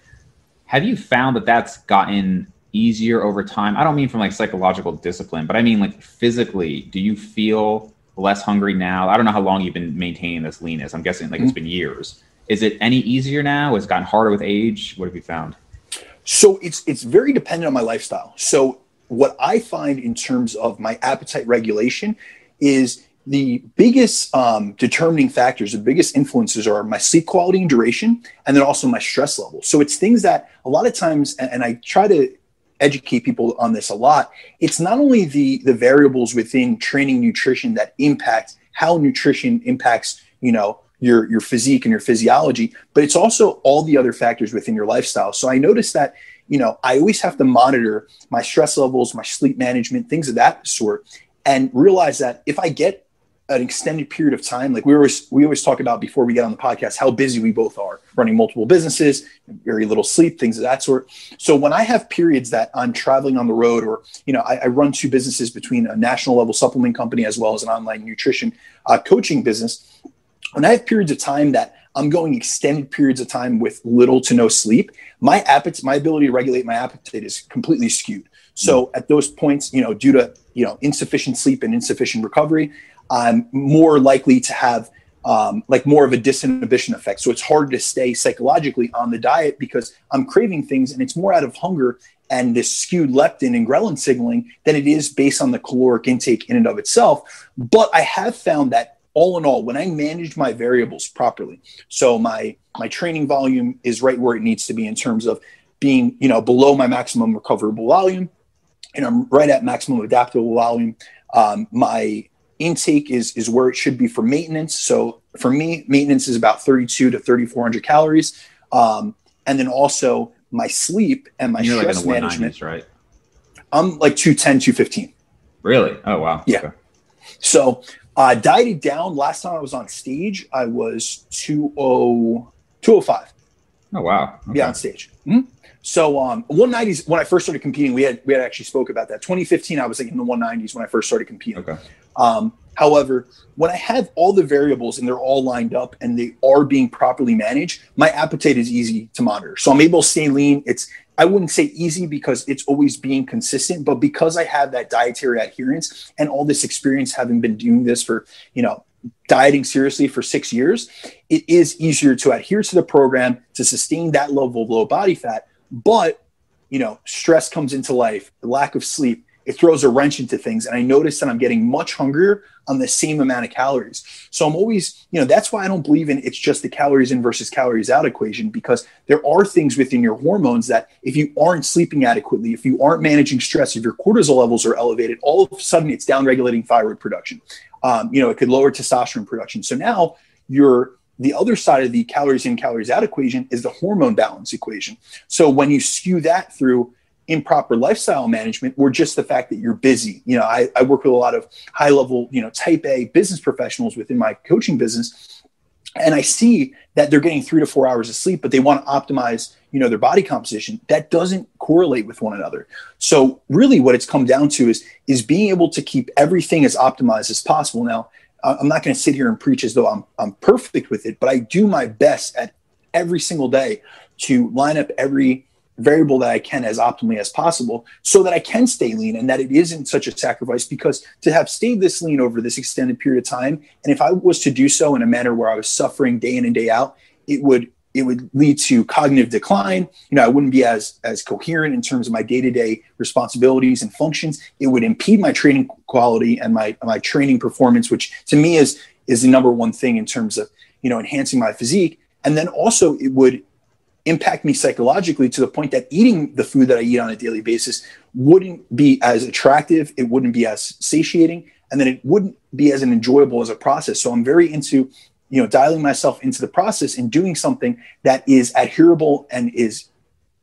Have you found that that's gotten easier over time? I don't mean from like psychological discipline, but I mean like physically. Do you feel less hungry now? I don't know how long you've been maintaining this leanness. I'm guessing like mm-hmm. it's been years. Is it any easier now? Has it gotten harder with age? What have you found? So it's it's very dependent on my lifestyle. So what I find in terms of my appetite regulation is the biggest um, determining factors, the biggest influences are my sleep quality and duration, and then also my stress level. So it's things that a lot of times, and, and I try to educate people on this a lot. It's not only the the variables within training nutrition that impact how nutrition impacts, you know, your your physique and your physiology, but it's also all the other factors within your lifestyle. So I noticed that you know I always have to monitor my stress levels, my sleep management, things of that sort, and realize that if I get an extended period of time like we always we always talk about before we get on the podcast how busy we both are running multiple businesses very little sleep things of that sort so when i have periods that i'm traveling on the road or you know i, I run two businesses between a national level supplement company as well as an online nutrition uh, coaching business when i have periods of time that i'm going extended periods of time with little to no sleep my appetite my ability to regulate my appetite is completely skewed so at those points you know due to you know insufficient sleep and insufficient recovery I'm more likely to have um, like more of a disinhibition effect. So it's hard to stay psychologically on the diet because I'm craving things and it's more out of hunger and this skewed leptin and ghrelin signaling than it is based on the caloric intake in and of itself. But I have found that all in all, when I manage my variables properly, so my my training volume is right where it needs to be in terms of being, you know, below my maximum recoverable volume, and I'm right at maximum adaptable volume. Um, my intake is is where it should be for maintenance. So for me, maintenance is about 32 to 3400 calories. Um, and then also my sleep and my You're stress like management. right? I'm like 210, 215. Really? Oh wow. Yeah. Okay. So uh dieted down. Last time I was on stage, I was 20, 205. Oh wow. Okay. Yeah, on stage. Mm-hmm. So um 190s when I first started competing, we had we had actually spoke about that. 2015, I was like in the 190s when I first started competing. Okay. Um, however, when I have all the variables and they're all lined up and they are being properly managed, my appetite is easy to monitor. So I'm able to stay lean. It's I wouldn't say easy because it's always being consistent, but because I have that dietary adherence and all this experience having been doing this for, you know, dieting seriously for six years, it is easier to adhere to the program to sustain that level of low body fat. But, you know, stress comes into life, lack of sleep, it throws a wrench into things. And I notice that I'm getting much hungrier on the same amount of calories. So I'm always, you know, that's why I don't believe in it's just the calories in versus calories out equation because there are things within your hormones that if you aren't sleeping adequately, if you aren't managing stress, if your cortisol levels are elevated, all of a sudden it's downregulating thyroid production. Um, you know, it could lower testosterone production. So now you're the other side of the calories in calories out equation is the hormone balance equation. So when you skew that through improper lifestyle management or just the fact that you're busy. You know, I, I work with a lot of high level, you know, type A business professionals within my coaching business. And I see that they're getting three to four hours of sleep, but they want to optimize, you know, their body composition. That doesn't correlate with one another. So really what it's come down to is, is being able to keep everything as optimized as possible. Now, I'm not going to sit here and preach as though I'm, I'm perfect with it, but I do my best at every single day to line up every variable that I can as optimally as possible so that I can stay lean and that it isn't such a sacrifice because to have stayed this lean over this extended period of time and if I was to do so in a manner where I was suffering day in and day out it would it would lead to cognitive decline. You know I wouldn't be as as coherent in terms of my day-to-day responsibilities and functions. It would impede my training quality and my my training performance which to me is is the number one thing in terms of you know enhancing my physique. And then also it would impact me psychologically to the point that eating the food that I eat on a daily basis wouldn't be as attractive, it wouldn't be as satiating, and then it wouldn't be as enjoyable as a process. So I'm very into, you know, dialing myself into the process and doing something that is adherable and is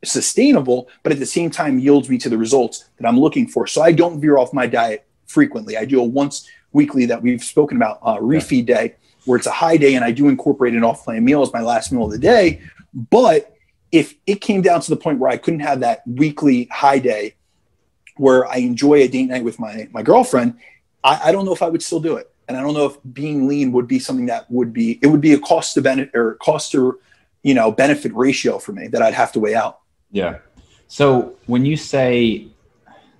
sustainable, but at the same time yields me to the results that I'm looking for. So I don't veer off my diet frequently. I do a once weekly that we've spoken about, uh, refeed day, where it's a high day and I do incorporate an off plan meal as my last meal of the day. But if it came down to the point where I couldn't have that weekly high day where I enjoy a date night with my my girlfriend, I, I don't know if I would still do it. And I don't know if being lean would be something that would be it would be a cost to benefit or cost to you know benefit ratio for me that I'd have to weigh out. Yeah. So when you say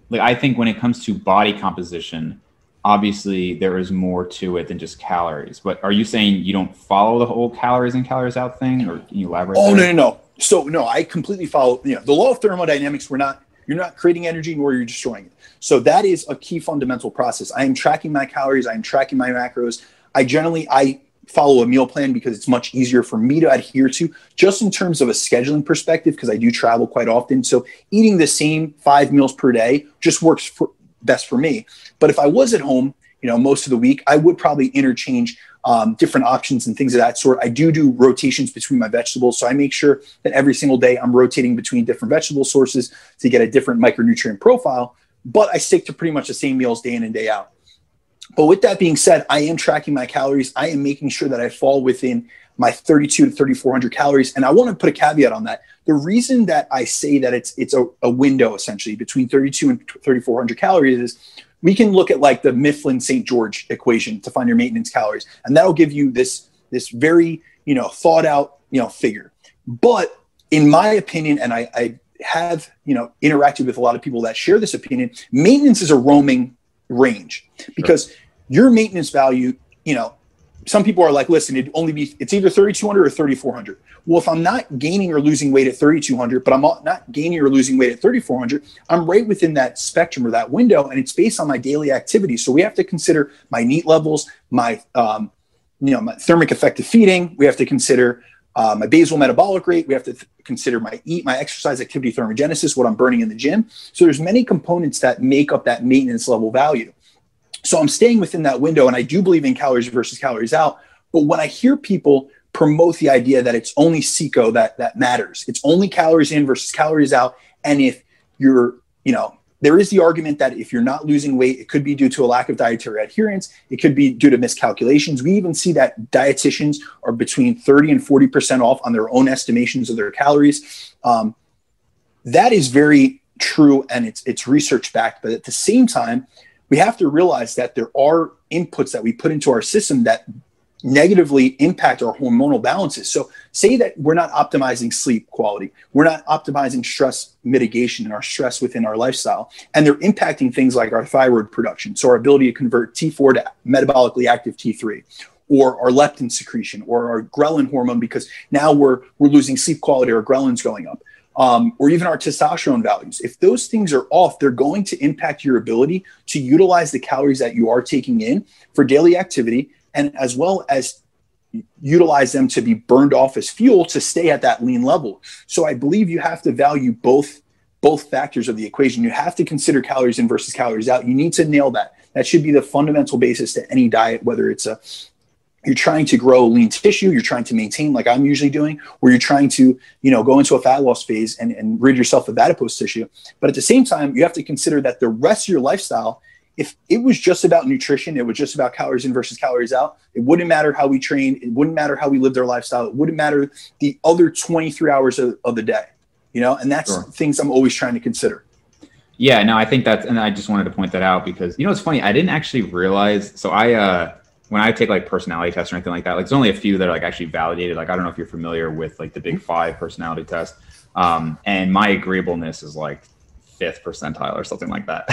like I think when it comes to body composition, obviously there is more to it than just calories. But are you saying you don't follow the whole calories in calories out thing, or can you elaborate? Oh no, no, no. So no, I completely follow. You know, the law of thermodynamics. We're not. You're not creating energy, nor you're destroying it. So that is a key fundamental process. I am tracking my calories. I am tracking my macros. I generally I follow a meal plan because it's much easier for me to adhere to just in terms of a scheduling perspective because I do travel quite often. So eating the same five meals per day just works for, best for me. But if I was at home, you know, most of the week, I would probably interchange um, different options and things of that sort. I do do rotations between my vegetables. So I make sure that every single day I'm rotating between different vegetable sources to get a different micronutrient profile. But I stick to pretty much the same meals day in and day out. But with that being said, I am tracking my calories. I am making sure that I fall within my 32 to 3400 calories. And I want to put a caveat on that. The reason that I say that it's it's a, a window essentially between 32 and 3400 calories is we can look at like the Mifflin St. Jeor equation to find your maintenance calories, and that'll give you this this very you know thought out you know figure. But in my opinion, and I, I have you know interacted with a lot of people that share this opinion, maintenance is a roaming range because sure. your maintenance value, you know, some people are like, listen, it only be it's either 3200 or 3400. Well, if I'm not gaining or losing weight at 3200, but I'm not gaining or losing weight at 3400, I'm right within that spectrum or that window, and it's based on my daily activity. So we have to consider my NEAT levels, my um, you know, my thermic effect of feeding. We have to consider uh, my basal metabolic rate. We have to th- consider my eat, my exercise activity thermogenesis, what I'm burning in the gym. So there's many components that make up that maintenance level value. So I'm staying within that window, and I do believe in calories versus calories out. But when I hear people promote the idea that it's only CICO that that matters, it's only calories in versus calories out, and if you're, you know, there is the argument that if you're not losing weight, it could be due to a lack of dietary adherence. It could be due to miscalculations. We even see that dietitians are between 30 and 40% off on their own estimations of their calories. Um, that is very true and it's, it's research backed. But at the same time, we have to realize that there are inputs that we put into our system that negatively impact our hormonal balances. So, say that we're not optimizing sleep quality, we're not optimizing stress mitigation and our stress within our lifestyle, and they're impacting things like our thyroid production. So, our ability to convert T4 to metabolically active T3. Or our leptin secretion, or our ghrelin hormone, because now we're we're losing sleep quality, or ghrelin's going up. Um, or even our testosterone values. If those things are off, they're going to impact your ability to utilize the calories that you are taking in for daily activity and as well as utilize them to be burned off as fuel to stay at that lean level. So I believe you have to value both both factors of the equation. You have to consider calories in versus calories out. You need to nail that. That should be the fundamental basis to any diet, whether it's a you're trying to grow lean tissue, you're trying to maintain like I'm usually doing, where you're trying to, you know, go into a fat loss phase and, and rid yourself of adipose tissue. But at the same time, you have to consider that the rest of your lifestyle, if it was just about nutrition, it was just about calories in versus calories out, it wouldn't matter how we trained, it wouldn't matter how we lived our lifestyle, it wouldn't matter the other 23 hours of, of the day, you know, and that's sure. things I'm always trying to consider. Yeah, no, I think that's, and I just wanted to point that out because, you know, it's funny. I didn't actually realize. So I, uh, when I take like personality tests or anything like that, like there's only a few that are like actually validated. Like I don't know if you're familiar with like the Big Five personality test, um, and my agreeableness is like fifth percentile or something like that.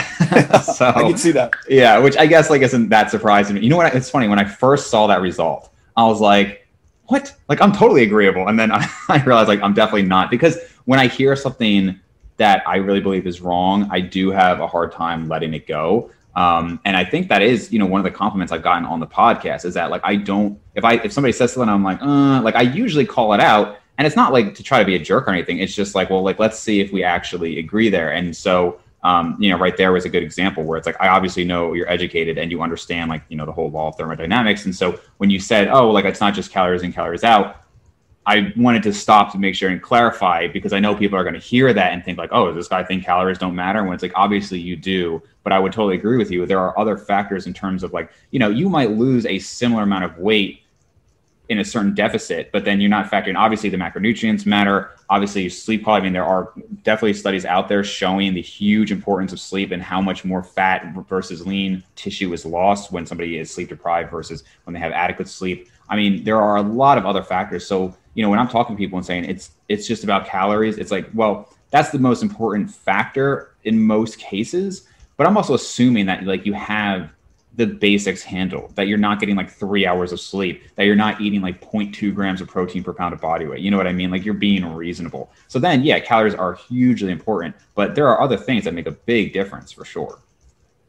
[LAUGHS] [LAUGHS] so I can see that. Yeah, which I guess like isn't that surprising. You know what? It's funny when I first saw that result, I was like, "What? Like I'm totally agreeable," and then I, [LAUGHS] I realized like I'm definitely not because when I hear something that I really believe is wrong, I do have a hard time letting it go. Um, and I think that is, you know, one of the compliments I've gotten on the podcast is that like I don't if I if somebody says something, I'm like, uh, like I usually call it out, and it's not like to try to be a jerk or anything. It's just like, well, like let's see if we actually agree there. And so, um, you know, right there was a good example where it's like I obviously know you're educated and you understand like you know the whole law of thermodynamics. And so when you said, oh, like it's not just calories in, calories out, I wanted to stop to make sure and clarify because I know people are going to hear that and think like, oh, does this guy think calories don't matter? When it's like, obviously you do, but I would totally agree with you. There are other factors in terms of like, you know, you might lose a similar amount of weight in a certain deficit, but then you're not factoring. Obviously, the macronutrients matter. Obviously, sleep quality. I mean, there are definitely studies out there showing the huge importance of sleep and how much more fat versus lean tissue is lost when somebody is sleep deprived versus when they have adequate sleep. I mean, there are a lot of other factors. So you know, when I'm talking to people and saying it's it's just about calories, it's like, well, that's the most important factor in most cases. But I'm also assuming that like you have the basics handle that you're not getting like three hours of sleep, that you're not eating like 0.2 grams of protein per pound of body weight. You know what I mean? Like you're being reasonable. So then, yeah, calories are hugely important, but there are other things that make a big difference for sure.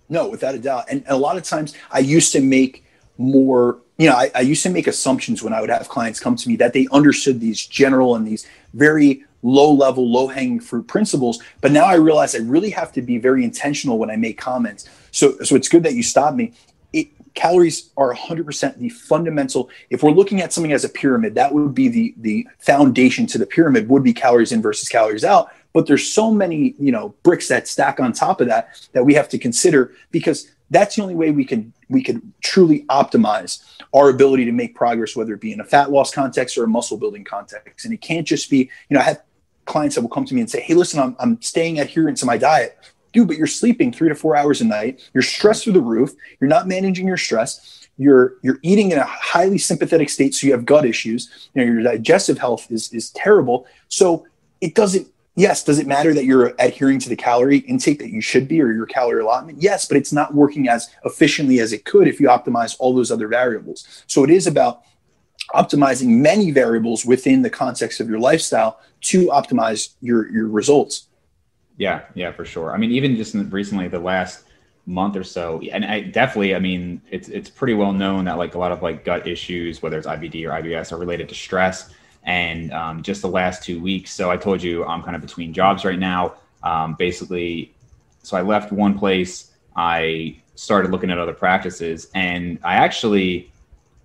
No, without a doubt. And a lot of times I used to make more you know I, I, used to make assumptions when i would have clients come to me that they understood these general and these very low level low hanging fruit principles. But now i realize i really have to be very intentional when i make comments. So so it's good that you stopped me. It, calories are 100% the fundamental if we're looking at something as a pyramid that would be the the foundation to the pyramid would be calories in versus calories out. But there's so many you know bricks that stack on top of that that we have to consider because that's the only way we can we could truly optimize our ability to make progress whether it be in a fat loss context or a muscle building context. And it can't just be you know i have clients that will come to me and say hey listen i'm, I'm staying adherent to my diet. Dude but you're sleeping three to four hours a night. You're stressed through the roof. You're not managing your stress. You're you're eating in a highly sympathetic state so you have gut issues. You know your digestive health is is terrible. So it doesn't yes, does it matter that you're adhering to the calorie intake that you should be or your calorie allotment? Yes, but it's not working as efficiently as it could if you optimize all those other variables. So it is about optimizing many variables within the context of your lifestyle to optimize your your results. Yeah, yeah, for sure. I mean, even just recently, the last month or so, and I definitely, I mean, it's it's pretty well known that like a lot of like gut issues, whether it's IBD or IBS, are related to stress and um, just the last two weeks. So I told you I'm kind of between jobs right now. Um, basically, so I left one place. I started looking at other practices, and I actually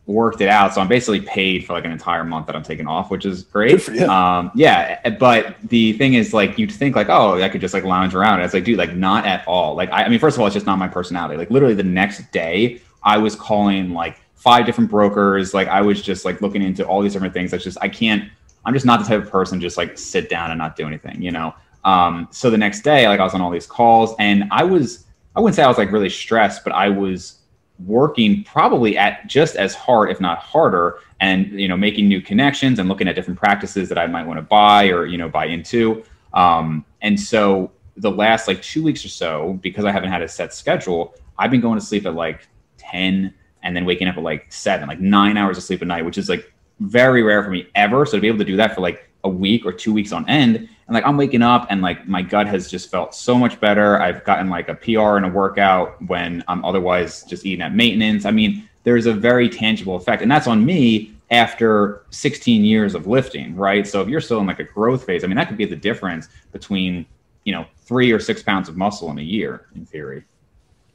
worked it out. So I'm basically paid for like an entire month that I'm taking off, which is great. Um, yeah, but the thing is, like, you'd think like, oh, I could just like lounge around. It's like, dude, like, not at all. Like, I, I mean, first of all, it's just not my personality. Like, literally, the next day, I was calling like five different brokers. Like I was just like looking into all these different things. That's just I can't. I'm just not the type of person just like sit down and not do anything. You know. Um, so the next day, like I was on all these calls, and I was I wouldn't say I was like really stressed, but I was working probably at just as hard, if not harder, and you know making new connections and looking at different practices that I might want to buy or you know buy into. Um, and so the last like two weeks or so, because I haven't had a set schedule, I've been going to sleep at like 10, and then waking up at like seven, like nine hours of sleep a night, which is like very rare for me ever. So to be able to do that for like a week or two weeks on end, and like I'm waking up and like my gut has just felt so much better. I've gotten like a PR and a workout when I'm otherwise just eating at maintenance. I mean, there's a very tangible effect, and that's on me after 16 years of lifting, right? So if you're still in like a growth phase, I mean, that could be the difference between you know three or six pounds of muscle in a year, in theory.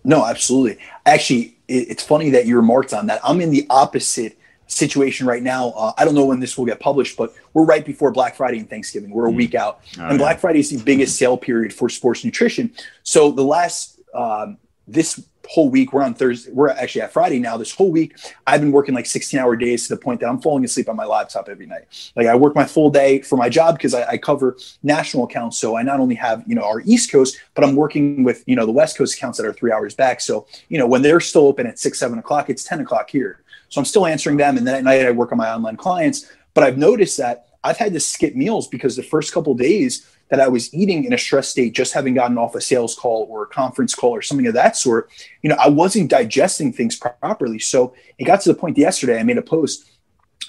No, absolutely. Actually, it's funny that you remarked on that. I'm in the opposite situation right now. Uh, I don't know when this will get published, but we're right before Black Friday and Thanksgiving. We're a mm. week out, oh, and Black Friday is the biggest sale period for sports nutrition. So the last um, this whole week we're on Thursday. We're actually at Friday now. This whole week I've been working like 16 hour days to the point that I'm falling asleep on my laptop every night. Like I work my full day for my job because I, I cover national accounts. So I not only have you know our East Coast, but I'm working with you know the West Coast accounts that are three hours back. So you know when they're still open at six seven o'clock, it's 10 o'clock here. So I'm still answering them. And then at night, I work on my online clients. But I've noticed that I've had to skip meals because the first couple days that I was eating in a stress state, just having gotten off a sales call or a conference call or something of that sort, you know, I wasn't digesting things properly. So it got to the point yesterday, I made a post.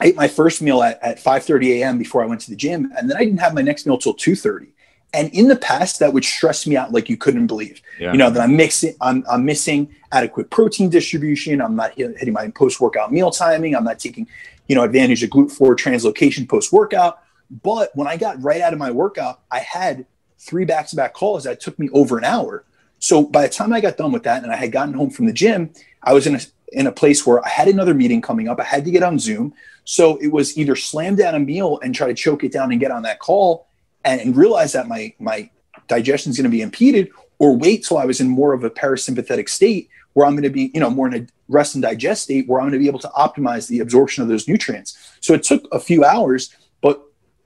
I ate my first meal at, at 5:30 a.m. before I went to the gym, and then I didn't have my next meal till 2:30. And in the past, that would stress me out like you couldn't believe. Yeah. You know that I'm mixing, I'm, I'm missing adequate protein distribution. I'm not hitting my post-workout meal timing. I'm not taking, you know, advantage of GLUT4 translocation post-workout. But when I got right out of my workout, I had three back-to-back calls that took me over an hour. So by the time I got done with that, and I had gotten home from the gym, I was in a in a place where I had another meeting coming up. I had to get on Zoom. So it was either slam down a meal and try to choke it down and get on that call and, and realize that my my digestion is going to be impeded or wait till I was in more of a parasympathetic state where I'm going to be, you know, more in a rest and digest state where I'm going to be able to optimize the absorption of those nutrients. So it took a few hours,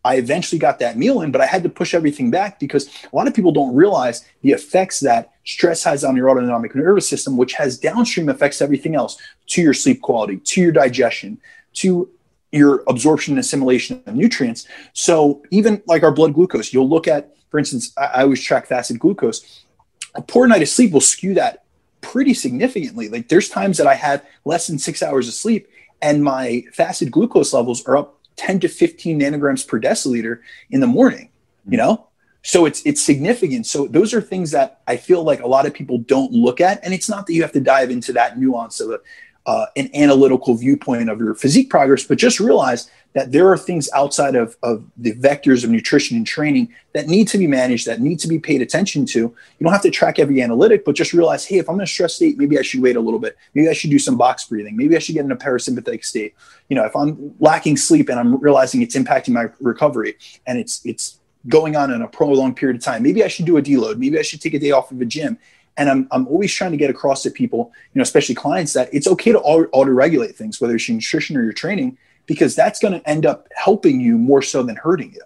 I eventually got that meal in, but I had to push everything back because a lot of people don't realize the effects that stress has on your autonomic nervous system, which has downstream effects to everything else, to your sleep quality, to your digestion, to your absorption and assimilation of nutrients. So even like our blood glucose, you'll look at, for instance, I, always track fasted glucose. A poor night of sleep will skew that pretty significantly. Like there's times that I had less than six hours of sleep and my fasted glucose levels are up 10 to 15 nanograms per deciliter in the morning, you mm-hmm. know? So it's it's significant. So those are things that I feel like a lot of people don't look at. And it's not that you have to dive into that nuance of a, uh, an analytical viewpoint of your physique progress, but just realize that there are things outside of, of the vectors of nutrition and training that need to be managed, that need to be paid attention to. You don't have to track every analytic, but just realize, hey, if I'm in a stress state, maybe I should wait a little bit. Maybe I should do some box breathing. Maybe I should get in a parasympathetic state. You know, if I'm lacking sleep and I'm realizing it's impacting my recovery and it's it's going on in a prolonged period of time, maybe I should do a deload. Maybe I should take a day off of a gym and I'm, I'm always trying to get across to people, you know, especially clients, that it's okay to auto regulate things, whether it's your nutrition or your training, because that's going to end up helping you more so than hurting you.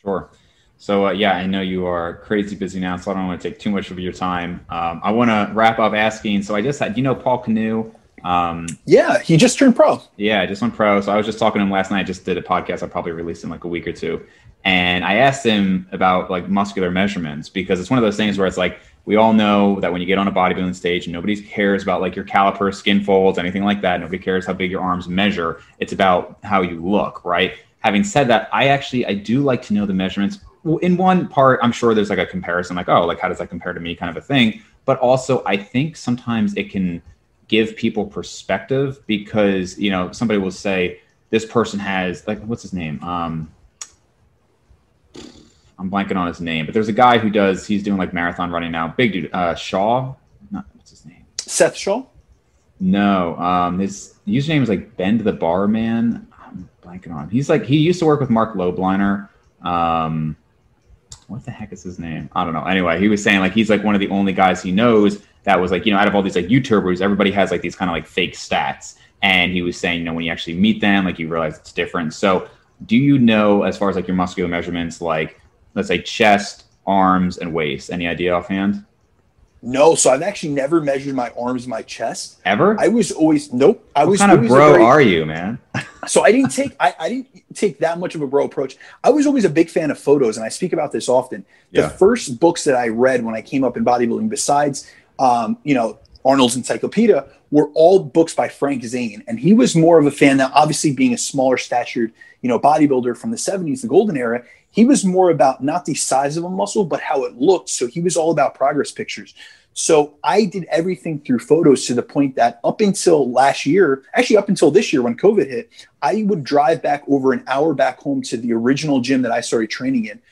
Sure. So uh, yeah, I know you are crazy busy now, so I don't want to take too much of your time. Um, I want to wrap up asking. So I just had, you know, Paul Canoe. Um, yeah, he just turned pro. Yeah, just went pro. So I was just talking to him last night. I just did a podcast. I probably released in like a week or two, and I asked him about like muscular measurements because it's one of those things where it's like we all know that when you get on a bodybuilding stage, nobody cares about like your caliper, skin folds, anything like that. Nobody cares how big your arms measure. It's about how you look, right? Having said that, I actually I do like to know the measurements. In one part, I'm sure there's like a comparison, like oh, like how does that compare to me, kind of a thing. But also, I think sometimes it can give people perspective because you know somebody will say this person has like what's his name um I'm blanking on his name, but there's a guy who does. He's doing like marathon running now. Big dude, uh, Shaw. Not what's his name? Seth Shaw. No, um, his username is like Bend the Bar Man. I'm blanking on. He's like he used to work with Marc Lobliner. Um, what the heck is his name? I don't know. Anyway, he was saying like he's like one of the only guys he knows that was like you know out of all these like YouTubers, everybody has like these kind of like fake stats. And he was saying, you know, when you actually meet them, like you realize it's different. So, do you know as far as like your muscular measurements, like let's say chest, arms, and waist. Any idea offhand? No, so I've actually never measured my arms, my chest. Ever? I was always nope. I what was kind of bro very, are you, man? [LAUGHS] so I didn't take I, I didn't take that much of a bro approach. I was always a big fan of photos, and I speak about this often. The yeah. first books that I read when I came up in bodybuilding, besides um, you know, Arnold's Encyclopedia were all books by Frank Zane. And he was more of a fan now, obviously being a smaller statured, you know, bodybuilder from the 70s, the golden era, he was more about not the size of a muscle, but how it looked. So he was all about progress pictures. So I did everything through photos to the point that up until last year, actually up until this year when COVID hit, I would drive back over an hour back home to the original gym that I started training in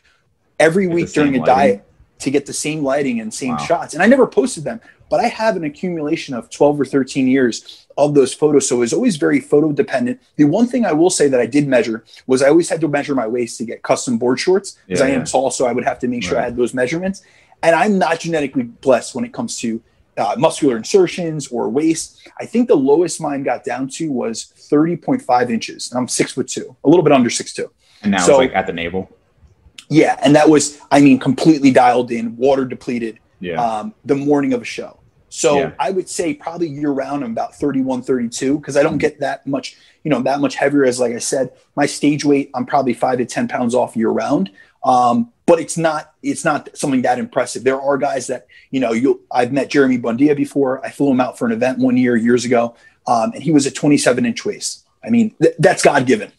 every week during a lighting. diet to get the same lighting and same wow. shots. And I never posted them, but I have an accumulation of 12 or 13 years of those photos. So it was always very photo dependent. The one thing I will say that I did measure was I always had to measure my waist to get custom board shorts because yeah, I am yeah. tall. So I would have to make sure right. I had those measurements. And I'm not genetically blessed when it comes to uh, muscular insertions or waist. I think the lowest mine got down to was 30.5 inches. And I'm six foot two, a little bit under six two. And now so, it's like at the navel. Yeah, and that was, I mean, completely dialed in, water depleted. Yeah. Um, the morning of a show. So yeah. I would say probably year round I'm about 31, 32 because I don't get that much, you know, that much heavier as like I said, my stage weight I'm probably five to ten pounds off year round. Um, but it's not it's not something that impressive. There are guys that you know you I've met Jeremy Buendia before. I flew him out for an event one year years ago, um, and he was a 27 inch waist. I mean th- that's God given.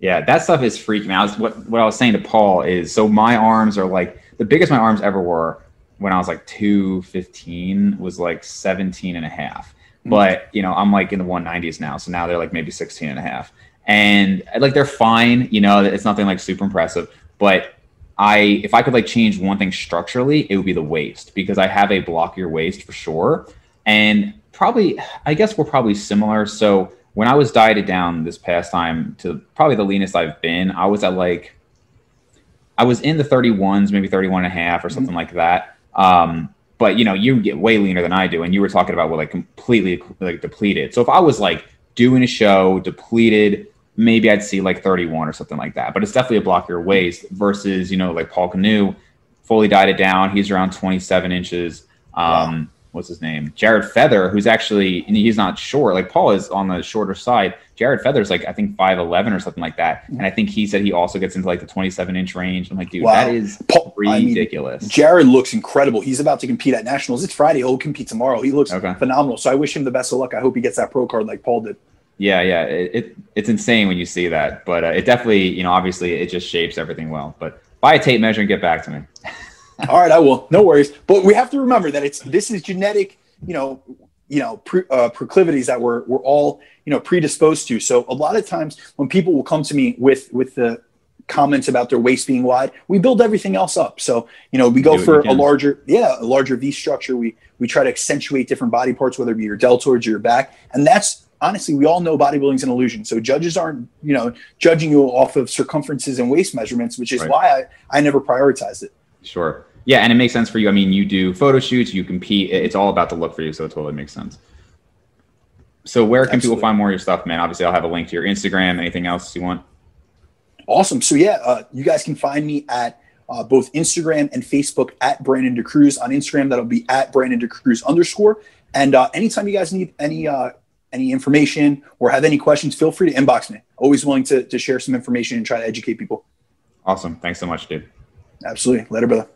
Yeah, that stuff is freaking out. What what I was saying to Paul is so my arms are like the biggest my arms ever were when I was like 215 was like 17 and a half. Mm-hmm. But, you know, I'm like in the 190s now. So now they're like maybe 16 and a half. And like they're fine, you know, it's nothing like super impressive. But I if I could like change one thing structurally, it would be the waist because I have a blockier waist for sure. And probably I guess we're probably similar. So when I was dieted down this past time to probably the leanest I've been, I was at like I was in the 31s, maybe 31 and a half or mm-hmm. something mm-hmm. like that. Um, but you know, you get way leaner than I do, and you were talking about what like completely like depleted. So if I was like doing a show depleted, maybe I'd see like 31 or something like that. But it's definitely a block your waist versus you know like Paul Canoe, fully dieted down. He's around 27 inches. Um, wow what's his name? Jared Feather, who's actually he's not short. Like Paul is on the shorter side. Jared Feather's like I think five eleven or something like that. And I think he said he also gets into like the twenty seven inch range. I'm like, dude, wow. that is Paul, ridiculous. I mean, Jared looks incredible. He's about to compete at nationals. It's Friday. He'll compete tomorrow. He looks okay. phenomenal. So I wish him the best of luck. I hope he gets that pro card like Paul did. Yeah, yeah, it, it it's insane when you see that, but uh, it definitely, you know, obviously it just shapes everything well. But buy a tape measure and get back to me. [LAUGHS] All right, I will. No worries. But we have to remember that it's this is genetic, you know, you know, pre, uh, proclivities that we're we're all you know predisposed to. So a lot of times when people will come to me with with the comments about their waist being wide, we build everything else up. So you know, we go for a larger, yeah, a larger V structure. We we try to accentuate different body parts, whether it be your deltoids or your back, and that's honestly, we all know bodybuilding's an illusion. So judges aren't, you know, judging you off of circumferences and waist measurements, which is right. why I, I never prioritized it. Sure. Yeah, and it makes sense for you. I mean, you do photo shoots, you compete. It's all about the look for you, so it totally makes sense. So, where can Absolutely. people find more of your stuff, man? Obviously, I'll have a link to your Instagram. Anything else you want? Awesome. So, yeah, uh, you guys can find me at uh, both Instagram and Facebook at Brandon DeCruz. On Instagram, that'll be at Brandon DeCruz underscore. And uh, anytime you guys need any uh, any information or have any questions, feel free to inbox me. Always willing to, to share some information and try to educate people. Awesome. Thanks so much, dude. Absolutely. Later, brother.